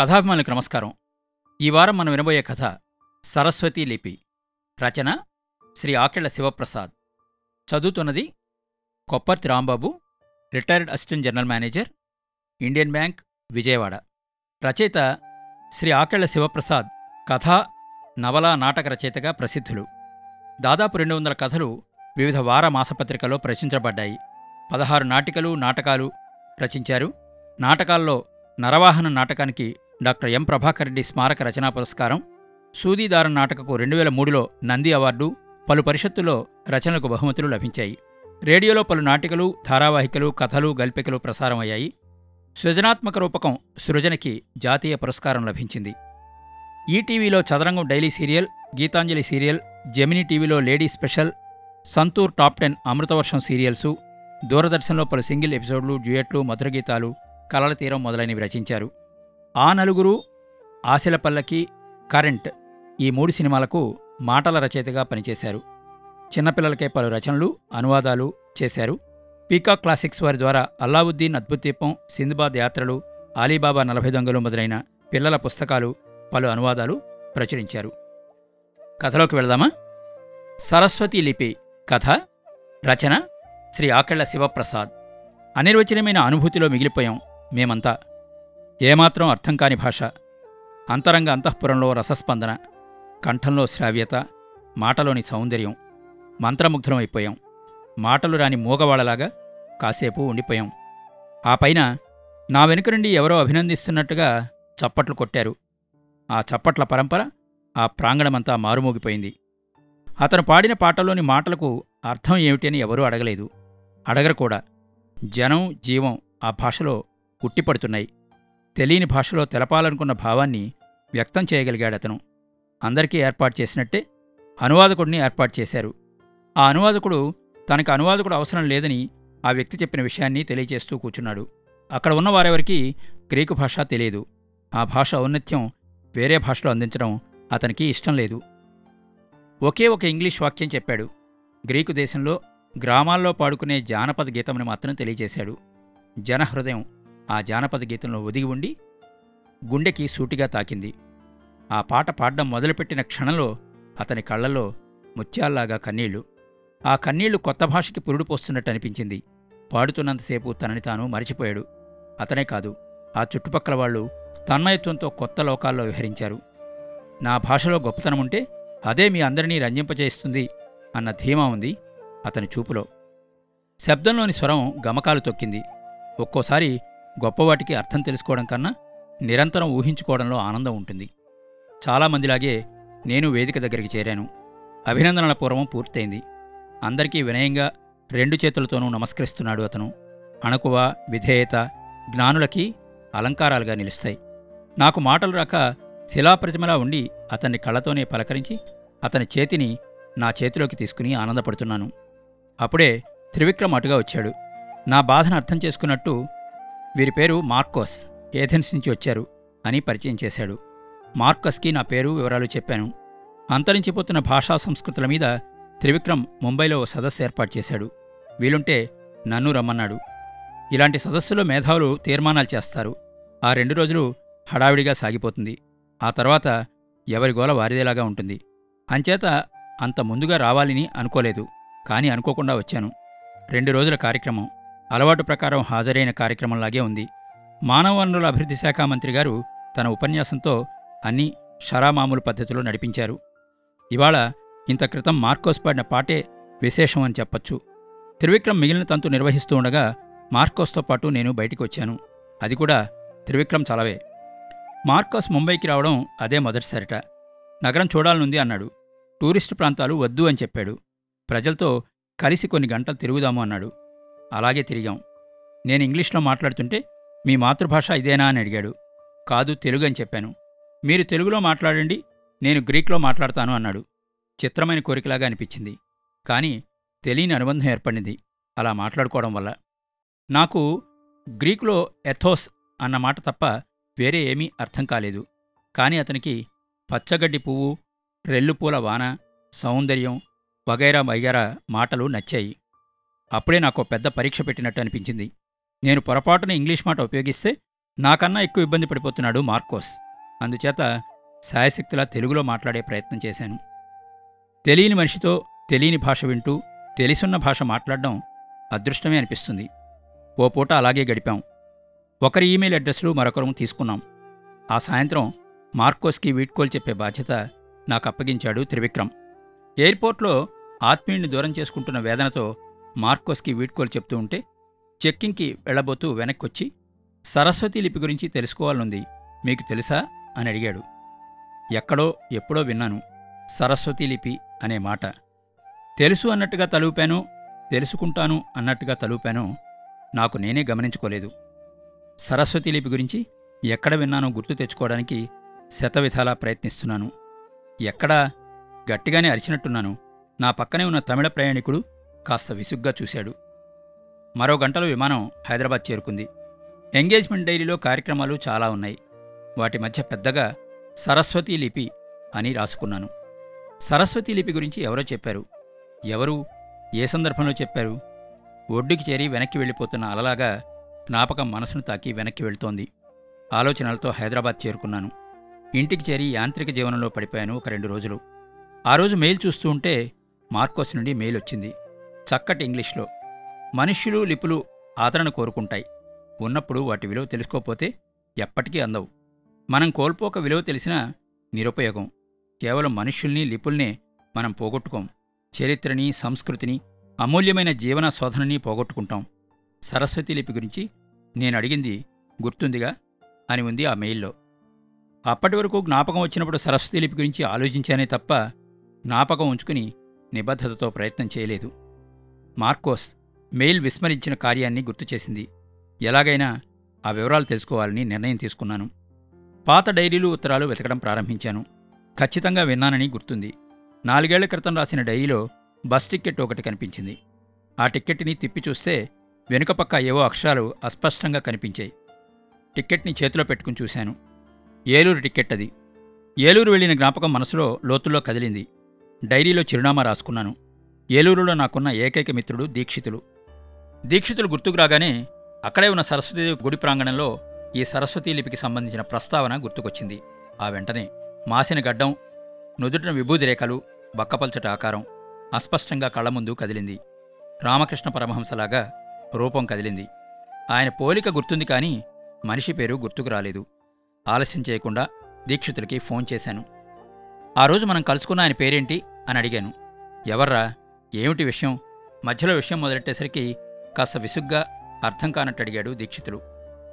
కథాభిమానులకు నమస్కారం. ఈ వారం మనం వినబోయే కథ సరస్వతి లిపి. రచన శ్రీ ఆకెళ్ళ శివప్రసాద్. చదువుతున్నది Kopparthi Rambabu retired assistant general manager Indian Bank Vijayawada. రచయిత శ్రీ ఆకెళ్ళ శివప్రసాద్ కథ నవల నాటక రచయితగా ప్రసిద్ధులు. దాదాపు రెండు వందల కథలు వివిధ వార మాసపత్రికలో ప్రచురించబడ్డాయి. పదహారు నాటికలు నాటకాలు రచించారు. నాటకాల్లో నరవాహన నాటకానికి డాక్టర్ ఎం ప్రభాకర్ రెడ్డి స్మారక రచనా పురస్కారం సూదీదార నాటకకు రెండు వేల మూడులో నంది అవార్డు పలు పరిషత్తుల్లో రచనలకు బహుమతులు లభించాయి. రేడియోలో పలు నాటికలు ధారావాహికలు కథలు గల్పికలు ప్రసారమయ్యాయి. సృజనాత్మక రూపకం సృజనకి జాతీయ పురస్కారం లభించింది. ఈటీవీలో Chadarangam daily serial Geetanjali serial Gemini టీవీలో lady special Santoor top ten Amritavarsham serials దూరదర్శన్లో పలు సింగిల్ ఎపిసోడ్లు డ్యూయట్లు మధురగీతాలు కలల తీరం మొదలైనవి రచించారు. ఆ నలుగురు ఆశలపల్లకి కరెంట్ ఈ మూడు సినిమాలకు మాటల రచయితగా పనిచేశారు. చిన్నపిల్లలకే పలు రచనలు అనువాదాలు చేశారు. పీకా క్లాసిక్స్ వారి ద్వారా అల్లావుద్దీన్ అద్భుతీపం సింద్బాద్ యాత్రలు ఆలీబాబా నలభై దొంగలు మొదలైన పిల్లల పుస్తకాలు పలు అనువాదాలు ప్రచురించారు. కథలోకి వెళదామా? సరస్వతి లిపి కథ రచన శ్రీ ఆకెళ్ళ శివప్రసాద్. అనిర్వచనమైన అనుభూతిలో మిగిలిపోయాం మేమంతా. ఏమాత్రం అర్థం కాని భాష. అంతరంగ అంతఃపురంలో రసస్పందన కంఠంలో శ్రావ్యత మాటలోని సౌందర్యం మంత్రముగ్ధం మాటలు రాని మూగవాళ్ళలాగా కాసేపు ఉండిపోయాం. ఆ పైన నా వెనుక నుండి ఎవరో అభినందిస్తున్నట్టుగా చప్పట్లు కొట్టారు. ఆ చప్పట్ల పరంపర ఆ ప్రాంగణమంతా మారుమోగిపోయింది. అతను పాడిన పాటలోని మాటలకు అర్థం ఏమిటి అని ఎవరూ అడగలేదు. అడగరు కూడా. జనం జీవం ఆ భాషలో ఉట్టిపడుతున్నాయి. తెలియని భాషలో తెలపాలనుకున్న భావాన్ని వ్యక్తం చేయగలిగాడు అతను అందరికీ ఏర్పాటు చేసినట్టే అనువాదకుడిని ఏర్పాటు చేశారు. ఆ అనువాదకుడు తనకు అనువాదకుడు అవసరం లేదని ఆ వ్యక్తి చెప్పిన విషయాన్ని తెలియజేస్తూ కూర్చున్నాడు అక్కడ ఉన్న వారెవరికి గ్రీకు భాష తెలియదు. ఆ భాష ఔన్నత్యం వేరే భాషలో అందించడం అతనికి ఇష్టం లేదు. ఒకే ఒక ఇంగ్లీష్ వాక్యం చెప్పాడు. గ్రీకు దేశంలో గ్రామాల్లో పాడుకునే జానపద గీతమని మాత్రం తెలియజేశాడు. జనహృదయం ఆ జానపద గీతంలో ఒదిగి ఉండి గుండెకి సూటిగా తాకింది. ఆ పాట పాడడం మొదలుపెట్టిన క్షణంలో అతని కళ్ళల్లో ముత్యాల్లాగా కన్నీళ్ళు. ఆ కన్నీళ్ళు కొత్త భాషకి పురుడు పోస్తున్నట్టు అనిపించింది. పాడుతున్నంతసేపు తనని తాను మరిచిపోయాడు. అతనే కాదు ఆ చుట్టుపక్కల వాళ్ళు తన్మయత్వంతో కొత్త లోకాల్లో విహరించారు. నా భాషలో గొప్పతనముంటే అదే మీ అందరినీ రంజింపచేస్తుంది అన్న ధీమా ఉంది అతని చూపులో. శబ్దంలోని స్వరం గమకాలు తొక్కింది. ఒక్కోసారి గొప్పవాటికి అర్థం తెలుసుకోవడం కన్నా నిరంతరం ఊహించుకోవడంలో ఆనందం ఉంటుంది. చాలామందిలాగే నేను వేదిక దగ్గరికి చేరాను. అభినందనల పూర్వం పూర్తయింది. అందరికీ వినయంగా రెండు చేతులతోనూ నమస్కరిస్తున్నాడు అతను. అణకువ విధేయత జ్ఞానులకి అలంకారాలుగా నిలుస్తాయి. నాకు మాటలు రాక శిలాప్రతిమలా ఉండి అతన్ని కళ్ళతోనే పలకరించి అతని చేతిని నా చేతిలోకి తీసుకుని ఆనందపడుతున్నాను. అప్పుడే త్రివిక్రమ్ అటుగా వచ్చాడు. నా బాధను అర్థం చేసుకున్నట్టు వీరి పేరు మార్కోస్. ఏథెన్స్ నుంచి వచ్చారు అని పరిచయం చేశాడు. మార్కస్కి నా పేరు వివరాలు చెప్పాను. అంతరించిపోతున్న భాషా సంస్కృతుల మీద త్రివిక్రమ్ ముంబైలో ఓ సదస్సు ఏర్పాటు చేశాడు. వీలుంటే నన్ను రమ్మన్నాడు. ఇలాంటి సదస్సులో మేధావులు తీర్మానాలు చేస్తారు. ఆ రెండు రోజులు హడావిడిగా సాగిపోతుంది. ఆ తర్వాత ఎవరి గోల వారిదేలాగా ఉంటుంది. అంచేత అంత ముందుగా రావాలని అనుకోలేదు. కానీ అనుకోకుండా వచ్చాను. రెండు రోజుల కార్యక్రమం. అలవాటు ప్రకారం హాజరైన కార్యక్రమంలాగే ఉంది. మానవ వనరుల అభివృద్ధి శాఖ మంత్రి గారు తన ఉపన్యాసంతో అన్ని షరామామూలు పద్ధతిలో నడిపించారు. ఇవాళ ఇంత క్రితం మార్కోస్ పాడిన పాటే విశేషం అని చెప్పొచ్చు. త్రివిక్రమ్ మిగిలిన తంతు నిర్వహిస్తూ ఉండగా మార్కోస్తో పాటు నేను బయటికి వచ్చాను అది కూడా త్రివిక్రమ్ చలవే. మార్కోస్ ముంబైకి రావడం అదే మొదటిసారిట. నగరం చూడాలనుంది అన్నాడు. టూరిస్టు ప్రాంతాలు వద్దు అని చెప్పాడు. ప్రజలతో కలిసి కొన్ని గంటలు తిరుగుదాము అన్నాడు. అలాగే తిరిగాం. నేను ఇంగ్లీష్లో మాట్లాడుతుంటే మీ మాతృభాష ఇదేనా? అని అడిగాడు. కాదు తెలుగు అని చెప్పాను. మీరు తెలుగులో మాట్లాడండి నేను గ్రీక్లో మాట్లాడతాను అన్నాడు. చిత్రమైన కోరికలాగా అనిపించింది. కానీ తెలియని అనుబంధం ఏర్పడింది అలా మాట్లాడుకోవడం వల్ల. నాకు గ్రీకులో ఎథోస్ అన్న మాట తప్ప వేరే ఏమీ అర్థం కాలేదు. కానీ అతనికి పచ్చగడ్డి పువ్వు రెల్లుపూల వాన సౌందర్యం వగైరా వగైరా మాటలు నచ్చాయి. అప్పుడే నాకు పెద్ద పరీక్ష పెట్టినట్టు అనిపించింది. నేను పొరపాటున ఇంగ్లీష్ మాట ఉపయోగిస్తే నాకన్నా ఎక్కువ ఇబ్బంది పడిపోతున్నాడు మార్కోస్. అందుచేత శాయశక్తిలా తెలుగులో మాట్లాడే ప్రయత్నం చేశాను. తెలియని మనిషితో తెలియని భాష వింటూ తెలిసున్న భాష మాట్లాడడం అదృష్టమే అనిపిస్తుంది. ఓ పూట అలాగే గడిపాం. ఒకరి ఈమెయిల్ అడ్రస్లు మరొకరు తీసుకున్నాం. ఆ సాయంత్రం మార్కోస్కి వీడ్కోలు చెప్పే బాధ్యత నాకు అప్పగించాడు త్రివిక్రమ్. ఎయిర్పోర్ట్లో ఆత్మీయుడిని దూరం చేసుకుంటున్న వేదనతో మార్కోస్కి వీడ్కోలు చెప్తూ ఉంటే చెక్కింగ్కి వెళ్ళబోతూ వెనక్కొచ్చి సరస్వతి లిపి గురించి తెలుసుకోవాలనుంది మీకు తెలుసా? అని అడిగాడు. ఎక్కడో ఎప్పుడో విన్నాను సరస్వతి లిపి అనే మాట. తెలుసు అన్నట్టుగా తలుపాను తెలుసుకుంటాను అన్నట్టుగా తలుపాను నాకు నేనే గమనించుకోలేదు. సరస్వతి లిపి గురించి ఎక్కడ విన్నానో గుర్తు తెచ్చుకోవడానికి శతవిధాలా ప్రయత్నిస్తున్నాను. ఎక్కడా? గట్టిగానే అరిచినట్టున్నాను. నా పక్కనే ఉన్న తమిళ ప్రయాణికుడు కాస్త విసుగ్గా చూశాడు. మరో గంటలో విమానం హైదరాబాద్ చేరుకుంది. ఎంగేజ్మెంట్ డైరీలో కార్యక్రమాలు చాలా ఉన్నాయి. వాటి మధ్య పెద్దగా సరస్వతీ లిపి అని రాసుకున్నాను. సరస్వతీ లిపి గురించి ఎవరో చెప్పారు. ఎవరు? ఏ సందర్భంలో చెప్పారు? ఒడ్డుకి చేరి వెనక్కి వెళ్ళిపోతున్న అలలాగా జ్ఞాపకం మనసును తాకి వెనక్కి వెళ్తోంది. ఆలోచనలతో హైదరాబాద్ చేరుకున్నాను. ఇంటికి చేరి యాంత్రిక జీవనంలో పడిపోయాను ఒక రెండు రోజులు. ఆ రోజు మెయిల్ చూస్తూ ఉంటే మార్కోస్ నుండి మెయిల్ వచ్చింది. చక్కటి ఇంగ్లీష్లో మనుష్యులు లిపులు ఆదరణ కోరుకుంటాయి. ఉన్నప్పుడు వాటి విలువ తెలుసుకోపోతే ఎప్పటికీ అందవు. మనం కోల్పోక విలువ తెలిసినా నిరుపయోగం. కేవలం మనుష్యుల్ని లిపుల్నే మనం పోగొట్టుకోం. చరిత్రని సంస్కృతిని అమూల్యమైన జీవన శోధనని పోగొట్టుకుంటాం. సరస్వతి లిపి గురించి నేను అడిగింది గుర్తుందిగా అని ఉంది ఆ మెయిల్లో. అప్పటి వరకు జ్ఞాపకం వచ్చినప్పుడు సరస్వతి లిపి గురించి ఆలోచించానే తప్ప జ్ఞాపకం ఉంచుకుని నిబద్ధతతో ప్రయత్నం చేయలేదు. మార్కోస్ మెయిల్ విస్మరించిన కార్యాన్ని గుర్తు చేసింది. ఎలాగైనా ఆ వివరాలు తెలుసుకోవాలని నిర్ణయం తీసుకున్నాను. పాత డైరీలు ఉత్తరాలు వెతకడం ప్రారంభించాను. ఖచ్చితంగా విన్నానని గుర్తుంది. నాలుగేళ్ళ క్రితం రాసిన డైరీలో బస్ టిక్కెట్ ఒకటి కనిపించింది. ఆ టిక్కెట్ని తిప్పి చూస్తే వెనుకపక్క ఏవో అక్షరాలు అస్పష్టంగా కనిపించాయి. టిక్కెట్ని చేతిలో పెట్టుకుని చూశాను. ఏలూరు టిక్కెట్ అది. ఏలూరు వెళ్ళిన జ్ఞాపకం మనసులో లోతుల్లో కదిలింది. డైరీలో చిరునామా రాసుకున్నాను. ఏలూరులో నాకున్న ఏకైక మిత్రుడు దీక్షితులు. దీక్షితులు గుర్తుకు రాగానే అక్కడే ఉన్న సరస్వతీదేవి గుడి ప్రాంగణంలో ఈ సరస్వతీ లిపికి సంబంధించిన ప్రస్తావన గుర్తుకొచ్చింది. ఆ వెంటనే మాసిన గడ్డం నుదుటిన విభూది రేఖలు బక్కపల్చట ఆకారం అస్పష్టంగా కళ్ళ ముందు కదిలింది. రామకృష్ణ పరమహంసలాగా రూపం కదిలింది. ఆయన పోలిక గుర్తుంది కానీ మనిషి పేరు గుర్తుకు రాలేదు. ఆలస్యం చేయకుండా దీక్షితులకి ఫోన్ చేశాను. ఆ రోజు మనం కలుసుకున్న ఆయన పేరేంటి? అని అడిగాను. ఎవర్రా? ఏమిటి విషయం? మధ్యలో విషయం మొదలెట్టేసరికి కాస్త విసుగ్గా అర్థం కానట్టు అడిగాడు దీక్షితులు.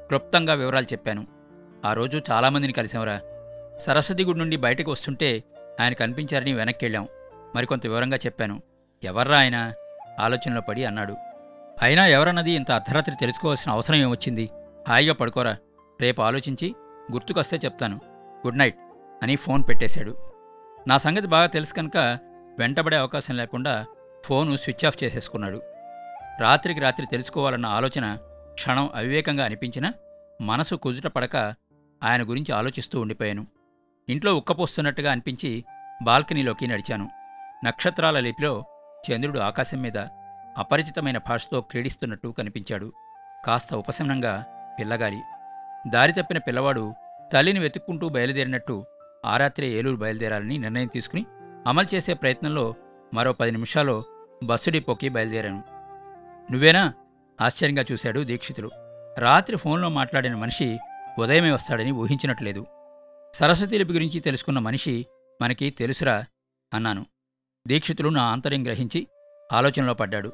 క్లుప్తంగా వివరాలు చెప్పాను. ఆ రోజు చాలామందిని కలిసాంరా సరస్వతి గుడి నుండి బయటకు వస్తుంటే ఆయన కనిపించారని వెనక్కి వెళ్ళాం మరికొంత వివరంగా చెప్పాను. ఎవర్రా ఆయన? ఆలోచనలో పడి అన్నాడు. అయినా ఎవరన్నది ఇంత అర్ధరాత్రి తెలుసుకోవాల్సిన అవసరం ఏమొచ్చింది? హాయిగా పడుకోరా. రేపు ఆలోచించి గుర్తుకొస్తే చెప్తాను. గుడ్ నైట్ అని ఫోన్ పెట్టేశాడు. నా సంగతి బాగా తెలుసు కనుక వెంటబడే అవకాశం లేకుండా ఫోను స్విచ్ ఆఫ్ చేసేసుకున్నాడు. రాత్రికి రాత్రి తెలుసుకోవాలన్న ఆలోచన క్షణం అవివేకంగా అనిపించినా మనసు కుదుట పడక ఆయన గురించి ఆలోచిస్తూ ఉండిపోయాను. ఇంట్లో ఉక్కపోస్తున్నట్టుగా అనిపించి బాల్కనీలోకి నడిచాను. నక్షత్రాల లిపిలో చంద్రుడు ఆకాశం మీద అపరిచితమైన భాషతో క్రీడిస్తున్నట్టు కనిపించాడు. కాస్త ఉపశమనంగా పిల్లగాలి. దారి తప్పిన పిల్లవాడు తల్లిని వెతుక్కుంటూ బయలుదేరినట్టు ఆ రాత్రే ఏలూరు బయలుదేరాలని నిర్ణయం తీసుకుని అమలు చేసే ప్రయత్నంలో మరో పది నిమిషాల్లో బస్సు డిపోకి బయలుదేరాను. నువ్వేనా? ఆశ్చర్యంగా చూశాడు దీక్షితులు రాత్రి ఫోన్లో మాట్లాడిన మనిషి ఉదయమే వస్తాడని ఊహించినట్లేదు. సరస్వతి లిపి గురించి తెలుసుకున్న మనిషి మనకి తెలుసురా అన్నాను. దీక్షితులు నా ఆంతర్యం గ్రహించి ఆలోచనలో పడ్డాడు.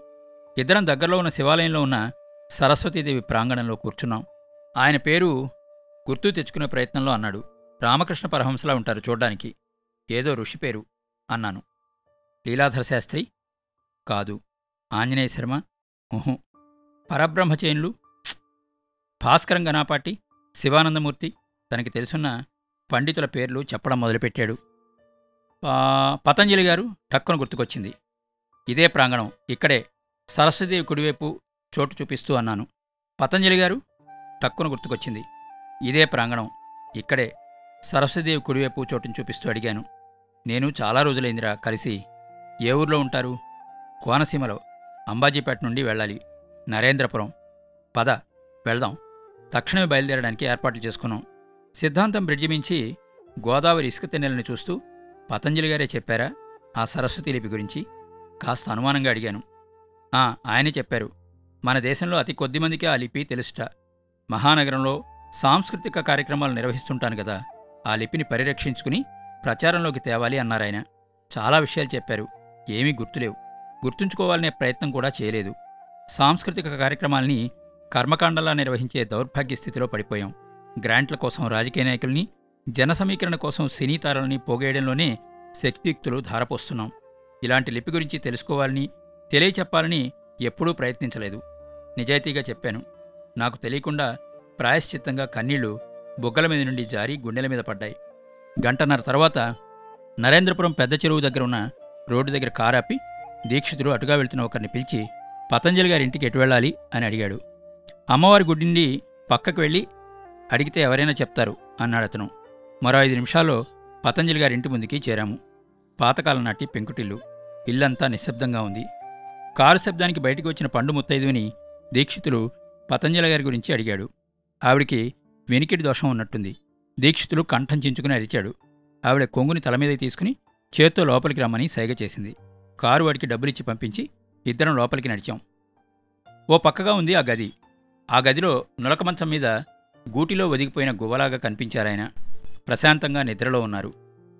ఇద్దరం దగ్గరలో ఉన్న శివాలయంలో ఉన్న సరస్వతీదేవి ప్రాంగణంలో కూర్చున్నాం. ఆయన పేరు గుర్తు తెచ్చుకునే ప్రయత్నంలో అన్నాడు. రామకృష్ణ పరహంసలా ఉంటారు చూడ్డానికి. ఏదో ఋషి పేరు అన్నాను. లీలాధర శాస్త్రి కాదు. ఆంజనేయ శర్మ ఉహు పరబ్రహ్మచేనులు. భాస్కరం గణాపాటి శివానందమూర్తి తనకి తెలుసున్న పండితుల పేర్లు చెప్పడం మొదలుపెట్టాడు. పతంజలి గారు టక్కున గుర్తుకొచ్చింది. ఇదే ప్రాంగణం ఇక్కడే సరస్వతిదేవి కుడివైపు చోటు చూపిస్తూ అన్నాను. పతంజలి గారు టక్కున గుర్తుకొచ్చింది. ఇదే ప్రాంగణం ఇక్కడే సరస్వతిదేవి కుడివైపు చోటును చూపిస్తూ అడిగాను. నేను చాలా రోజులైందిరా కలిసి ఏ ఊర్లో ఉంటారు? కోనసీమలో అంబాజీపేట నుండి వెళ్ళాలి. నరేంద్రపురం. పద వెళ్దాం. తక్షణమే బయలుదేరడానికి ఏర్పాట్లు చేసుకున్నాం. సిద్ధాంతం బ్రిడ్జి మించి గోదావరి ఇసుక తెన్నెలని చూస్తూ పతంజలి గారే చెప్పారా? ఆ సరస్వతి లిపి గురించి కాస్త అనుమానంగా అడిగాను. ఆ ఆయనే చెప్పారు. మన దేశంలో అతి కొద్ది మందికే ఆ లిపి తెలుసుట. మహానగరంలో సాంస్కృతిక కార్యక్రమాలు నిర్వహిస్తుంటాను కదా. ఆ లిపిని పరిరక్షించుకుని ప్రచారంలోకి తేవాలి అన్నారాయన. చాలా విషయాలు చెప్పారు. ఏమీ గుర్తులేవు. గుర్తుంచుకోవాలనే ప్రయత్నం కూడా చేయలేదు. సాంస్కృతిక కార్యక్రమాల్ని కర్మకాండలా నిర్వహించే దౌర్భాగ్య స్థితిలో పడిపోయాం. గ్రాంట్ల కోసం రాజకీయ నాయకుల్ని జన సమీకరణ కోసం సినీ తారల్ని పోగేయడంలోనే శక్తియుక్తులు ధారపోస్తున్నాం. ఇలాంటి లిపి గురించి తెలుసుకోవాలని తెలియచెప్పాలని ఎప్పుడూ ప్రయత్నించలేదు. నిజాయితీగా చెప్పాను. నాకు తెలియకుండా ప్రాయశ్చిత్తంగా కన్నీళ్ళు బుగ్గల మీద నుండి జారి గుండెల మీద పడ్డాయి. గంటన్నర తర్వాత నరేంద్రపురం పెద్ద చెరువు దగ్గర ఉన్న రోడ్డు దగ్గర కారాపి దీక్షితుడు అటుగా వెళ్తున్న ఒకరిని పిలిచి పతంజలి గారి ఇంటికి ఎటు వెళ్ళాలి? అని అడిగాడు. అమ్మవారి గుడి నుండి పక్కకు వెళ్ళి అడిగితే ఎవరైనా చెప్తారు అన్నాడు అతను. మరో ఐదు నిమిషాల్లో పతంజలి గారి ఇంటి ముందుకి చేరాము. పాతకాలం నాటి పెంకుటిల్లు. ఇల్లంతా నిశ్శబ్దంగా ఉంది. కారు శబ్దానికి బయటికి వచ్చిన పండు ముత్తైదుని దీక్షితులు పతంజలి గారి గురించి అడిగాడు. ఆవిడికి వెనికిడి దోషం ఉన్నట్టుంది. దీక్షితులు కంఠం చించుకుని అరిచాడు. ఆవిడ కొంగుని తల మీద తీసుకుని చేత్తో లోపలికి రమ్మని సైగ చేసింది. కారు వాడికి డబ్బులిచ్చి పంపించి ఇద్దరం లోపలికి నడిచాం. ఓ పక్కగా ఉంది ఆ గది. ఆ గదిలో నులక మంచం మీద గూటిలో ఒదిగిపోయిన గువ్వలాగా కనిపించారాయన. ప్రశాంతంగా నిద్రలో ఉన్నారు.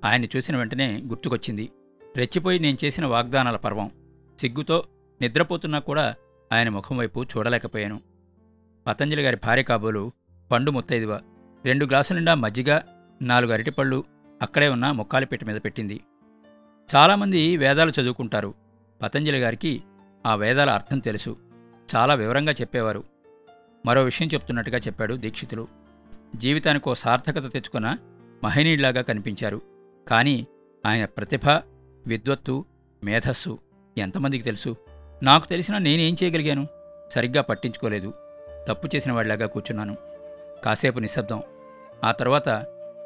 ఆయన్ని చూసిన వెంటనే గుర్తుకొచ్చింది. రెచ్చిపోయి నేను చేసిన వాగ్దానాల పర్వం. సిగ్గుతో నిద్రపోతున్నా కూడా ఆయన ముఖం వైపు చూడలేకపోయాను. పతంజలి గారి భార్య కాబోలు పండు ముత్తైదువ. రెండు గ్లాసులుండా మజ్జిగ నాలుగు అరటిపళ్ళు అక్కడే ఉన్న ముక్కాలిపేట మీద పెట్టింది. చాలామంది వేదాలు చదువుకుంటారు. పతంజలి గారికి ఆ వేదాల అర్థం తెలుసు. చాలా వివరంగా చెప్పేవారు. మరో విషయం చెప్తున్నట్టుగా చెప్పాడు దీక్షితులు. జీవితానికి ఓ సార్థకత తెచ్చుకున్న మహనీయుడిలాగా కనిపించారు. కానీ ఆయన ప్రతిభ విద్వత్తు మేధస్సు ఎంతమందికి తెలుసు? నాకు తెలిసినా నేనేం చేయగలిగాను? సరిగ్గా పట్టించుకోలేదు. తప్పు చేసిన వాడిలాగా కూర్చున్నాను. కాసేపు నిశ్శబ్దం. ఆ తర్వాత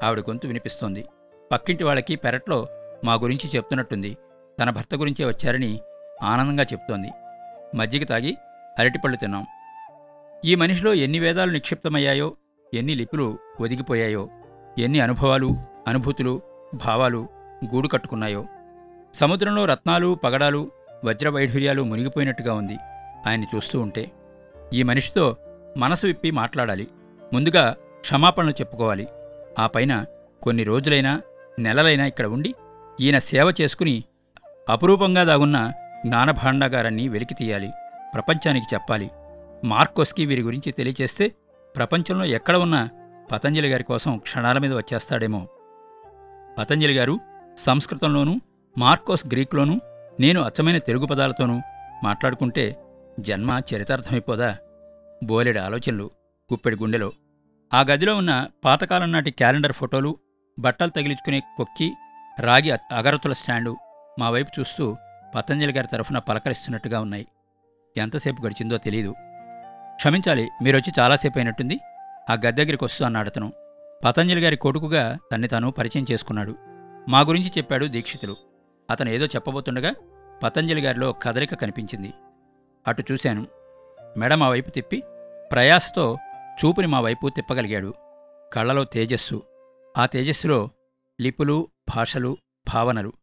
ఆవిడ గొంతు వినిపిస్తోంది. పక్కింటి వాళ్ళకి పెరట్లో మా గురించి చెప్తున్నట్టుంది. తన భర్త గురించే వచ్చారని ఆనందంగా చెప్తోంది. మజ్జిగ తాగి అరటిపళ్ళు తిన్నాం. ఈ మనిషిలో ఎన్ని వేదాలు నిక్షిప్తమయ్యాయో ఎన్ని లిపులు ఒదిగిపోయాయో ఎన్ని అనుభవాలు అనుభూతులు భావాలు గూడు కట్టుకున్నాయో. సముద్రంలో రత్నాలు పగడాలు వజ్రవైఢూర్యాలు మునిగిపోయినట్టుగా ఉంది ఆయన్ని చూస్తూ ఉంటే. ఈ మనిషితో మనసు విప్పి మాట్లాడాలి. ముందుగా క్షమాపణలు చెప్పుకోవాలి. ఆ పైన కొన్ని రోజులైనా నెలలైనా ఇక్కడ ఉండి ఈయన సేవ చేసుకుని అపురూపంగా దాగున్న జ్ఞానభాండాగారాన్ని వెలికి తీయాలి ప్రపంచానికి చెప్పాలి. మార్కోస్కి వీరి గురించి తెలియచేస్తే ప్రపంచంలో ఎక్కడ ఉన్న పతంజలి గారి కోసం క్షణాల మీద వచ్చేస్తాడేమో. పతంజలి గారు సంస్కృతంలోనూ మార్కోస్ గ్రీక్లోనూ నేను అచ్చమైన తెలుగు పదాలతోనూ మాట్లాడుకుంటే జన్మ చరితార్థమైపోదా? బోలెడు ఆలోచనలు గుప్పెడి గుండెలో. ఆ గదిలో ఉన్న పాతకాలం నాటి క్యాలెండర్ ఫోటోలు బట్టలు తగిలించుకునే కొక్కి రాగి అగరతుల అగరత్తుల స్టాండు మా వైపు చూస్తూ పతంజలి గారి తరఫున పలకరిస్తున్నట్టుగా ఉన్నాయి. ఎంతసేపు గడిచిందో తెలీదు. క్షమించాలి మీరొచ్చి చాలాసేపు అయినట్టుంది ఆ గది దగ్గరికి వస్తూ అన్నాడు అతను. పతంజలి గారి కొడుకుగా తన్ని తాను పరిచయం చేసుకున్నాడు. మా గురించి చెప్పాడు దీక్షితులు. అతను ఏదో చెప్పబోతుండగా పతంజలి గారిలో కదలిక కనిపించింది. అటు చూశాను. మెడ మా వైపు తిప్పి ప్రయాసతో చూపుని మా వైపు తిప్పగలిగాడు. కళ్ళలో తేజస్సు. ఆ తేజస్సులో లిపులు భాషలు భావనలు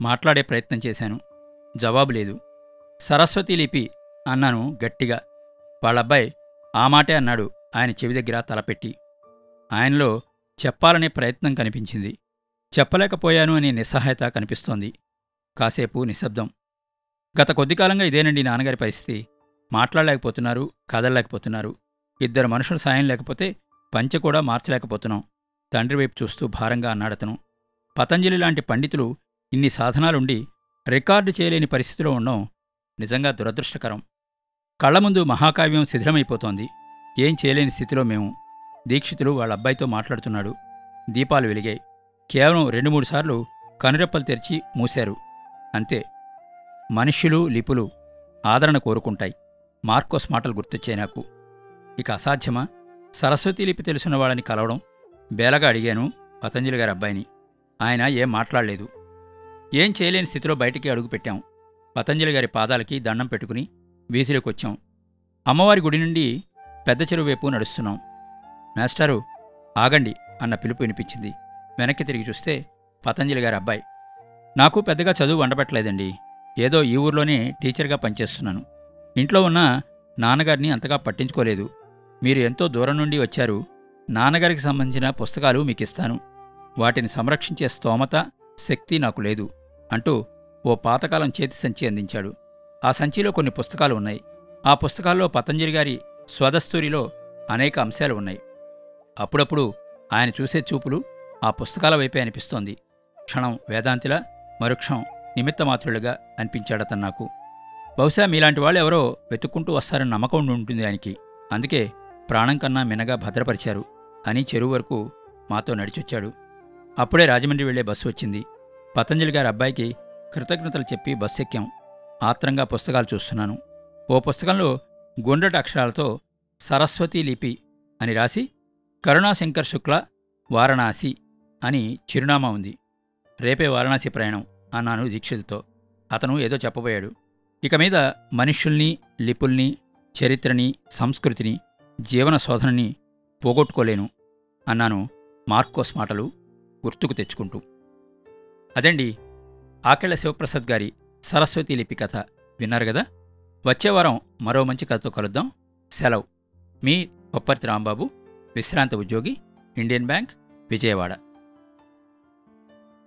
మాట్లాడే ప్రయత్నం చేశాను. జవాబు లేదు. సరస్వతి లిపి అన్నాను గట్టిగా. వాళ్ళబ్బాయి ఆ మాటే అన్నాడు ఆయన చెవి దగ్గర తలపెట్టి. ఆయనలో చెప్పాలనే ప్రయత్నం కనిపించింది. చెప్పలేకపోయాను అనే నిస్సహాయత కనిపిస్తోంది. కాసేపు నిశ్శబ్దం. గత కొద్ది కాలంగా ఇదేనండి నాన్నగారి పరిస్థితి. మాట్లాడలేకపోతున్నారు కదలలేకపోతున్నారు. ఇద్దరు మనుషుల సాయం లేకపోతే పంచె కూడా మార్చలేకపోతున్నాం. తండ్రి వైపు చూస్తూ భారంగా అన్నాడతను. పతంజలి లాంటి పండితులు ఇన్ని సాధనాలుండి రికార్డు చేయలేని పరిస్థితిలో ఉండడం నిజంగా దురదృష్టకరం. కళ్ళ ముందు మహాకావ్యం శిథిలమైపోతోంది. ఏం చేయలేని స్థితిలో మేము. దీక్షితులు వాళ్ళ అబ్బాయితో మాట్లాడుతున్నాడు. దీపాలు వెలిగాయి. కేవలం రెండు మూడు సార్లు కనురెప్పలు తెరిచి మూశారు. అంతే. మనుష్యులు లిపులు ఆదరణ కోరుకుంటాయి. మార్కోస్ మాటలు గుర్తొచ్చాయి నాకు. ఇక అసాధ్యమా? సరస్వతి లిపి తెలుసున్న వాళ్ళని కలవడం? బేలగా అడిగాను పతంజలి గారి అబ్బాయిని ఆయన ఏం మాట్లాడలేదు. ఏం చేయలేని స్థితిలో బయటికి అడుగుపెట్టాం పతంజలి గారి పాదాలకి దండం పెట్టుకుని వీధిలోకి వచ్చాం అమ్మవారి గుడి నుండి పెద్ద చెరువు వైపు నడుస్తున్నాం. మాస్టారు ఆగండి అన్న పిలుపు వినిపించింది. వెనక్కి తిరిగి చూస్తే పతంజలి గారి అబ్బాయి. నాకు పెద్దగా చదువు వండబట్టలేదండి. ఏదో ఈ ఊర్లోనే టీచర్గా పనిచేస్తున్నాను. ఇంట్లో ఉన్న నాన్నగారిని అంతగా పట్టించుకోలేదు. మీరు ఎంతో దూరం నుండి వచ్చారు. నాన్నగారికి సంబంధించిన పుస్తకాలు మీకు ఇస్తాను వాటిని సంరక్షించే స్తోమత శక్తి నాకు లేదు అంటూ ఓ పాతకాలం చేతి సంచి అందించాడు. ఆ సంచిలో కొన్ని పుస్తకాలు ఉన్నాయి. ఆ పుస్తకాల్లో పతంజలి గారి స్వదస్తూరిలో అనేక అంశాలు ఉన్నాయి. అప్పుడప్పుడు ఆయన చూసే చూపులు ఆ పుస్తకాల వైపే అనిపిస్తోంది. క్షణం వేదాంతిలా మరుక్షణం నిమిత్తమాత్రులుగా అనిపించాడతను నాకు. బహుశా మీలాంటి వాళ్ళు ఎవరో వెతుక్కుంటూ వస్తారని నమ్మకం ఉంటుంది ఆయనకి. అందుకే ప్రాణం కన్నా మినగా భద్రపరిచారు అని చెరువు వరకు మాతో నడిచొచ్చాడు. అప్పుడే రాజమండ్రి వెళ్ళే బస్సు వచ్చింది. పతంజలి గారి అబ్బాయికి కృతజ్ఞతలు చెప్పి బస్సు ఎక్కాం. ఆత్రంగా పుస్తకాలు చూస్తున్నాను. ఓ పుస్తకంలో గుండ్రటి అక్షరాలతో సరస్వతి లిపి అని రాసి కరుణాశంకర్ శుక్ల వారణాసి అని చిరునామా ఉంది. రేపే వారణాసి ప్రయాణం అన్నాను దీక్షితుతో అతను ఏదో చెప్పబోయాడు. ఇక మీద మనుష్యుల్ని లిపుల్ని చరిత్రని సంస్కృతిని జీవన శోధనని పోగొట్టుకోలేను అన్నాను మార్కోస్ మాటలు గుర్తుకు తెచ్చుకుంటూ. అదండి ఆకెళ్ళ శివప్రసాద్ గారి సరస్వతి లిపి కథ. విన్నారు కదా వచ్చే వారం మరో మంచి కథతో కలుద్దాం. సెలవు. మీ కొప్పర్తి రాంబాబు విశ్రాంత ఉద్యోగి ఇండియన్ బ్యాంక్ విజయవాడ.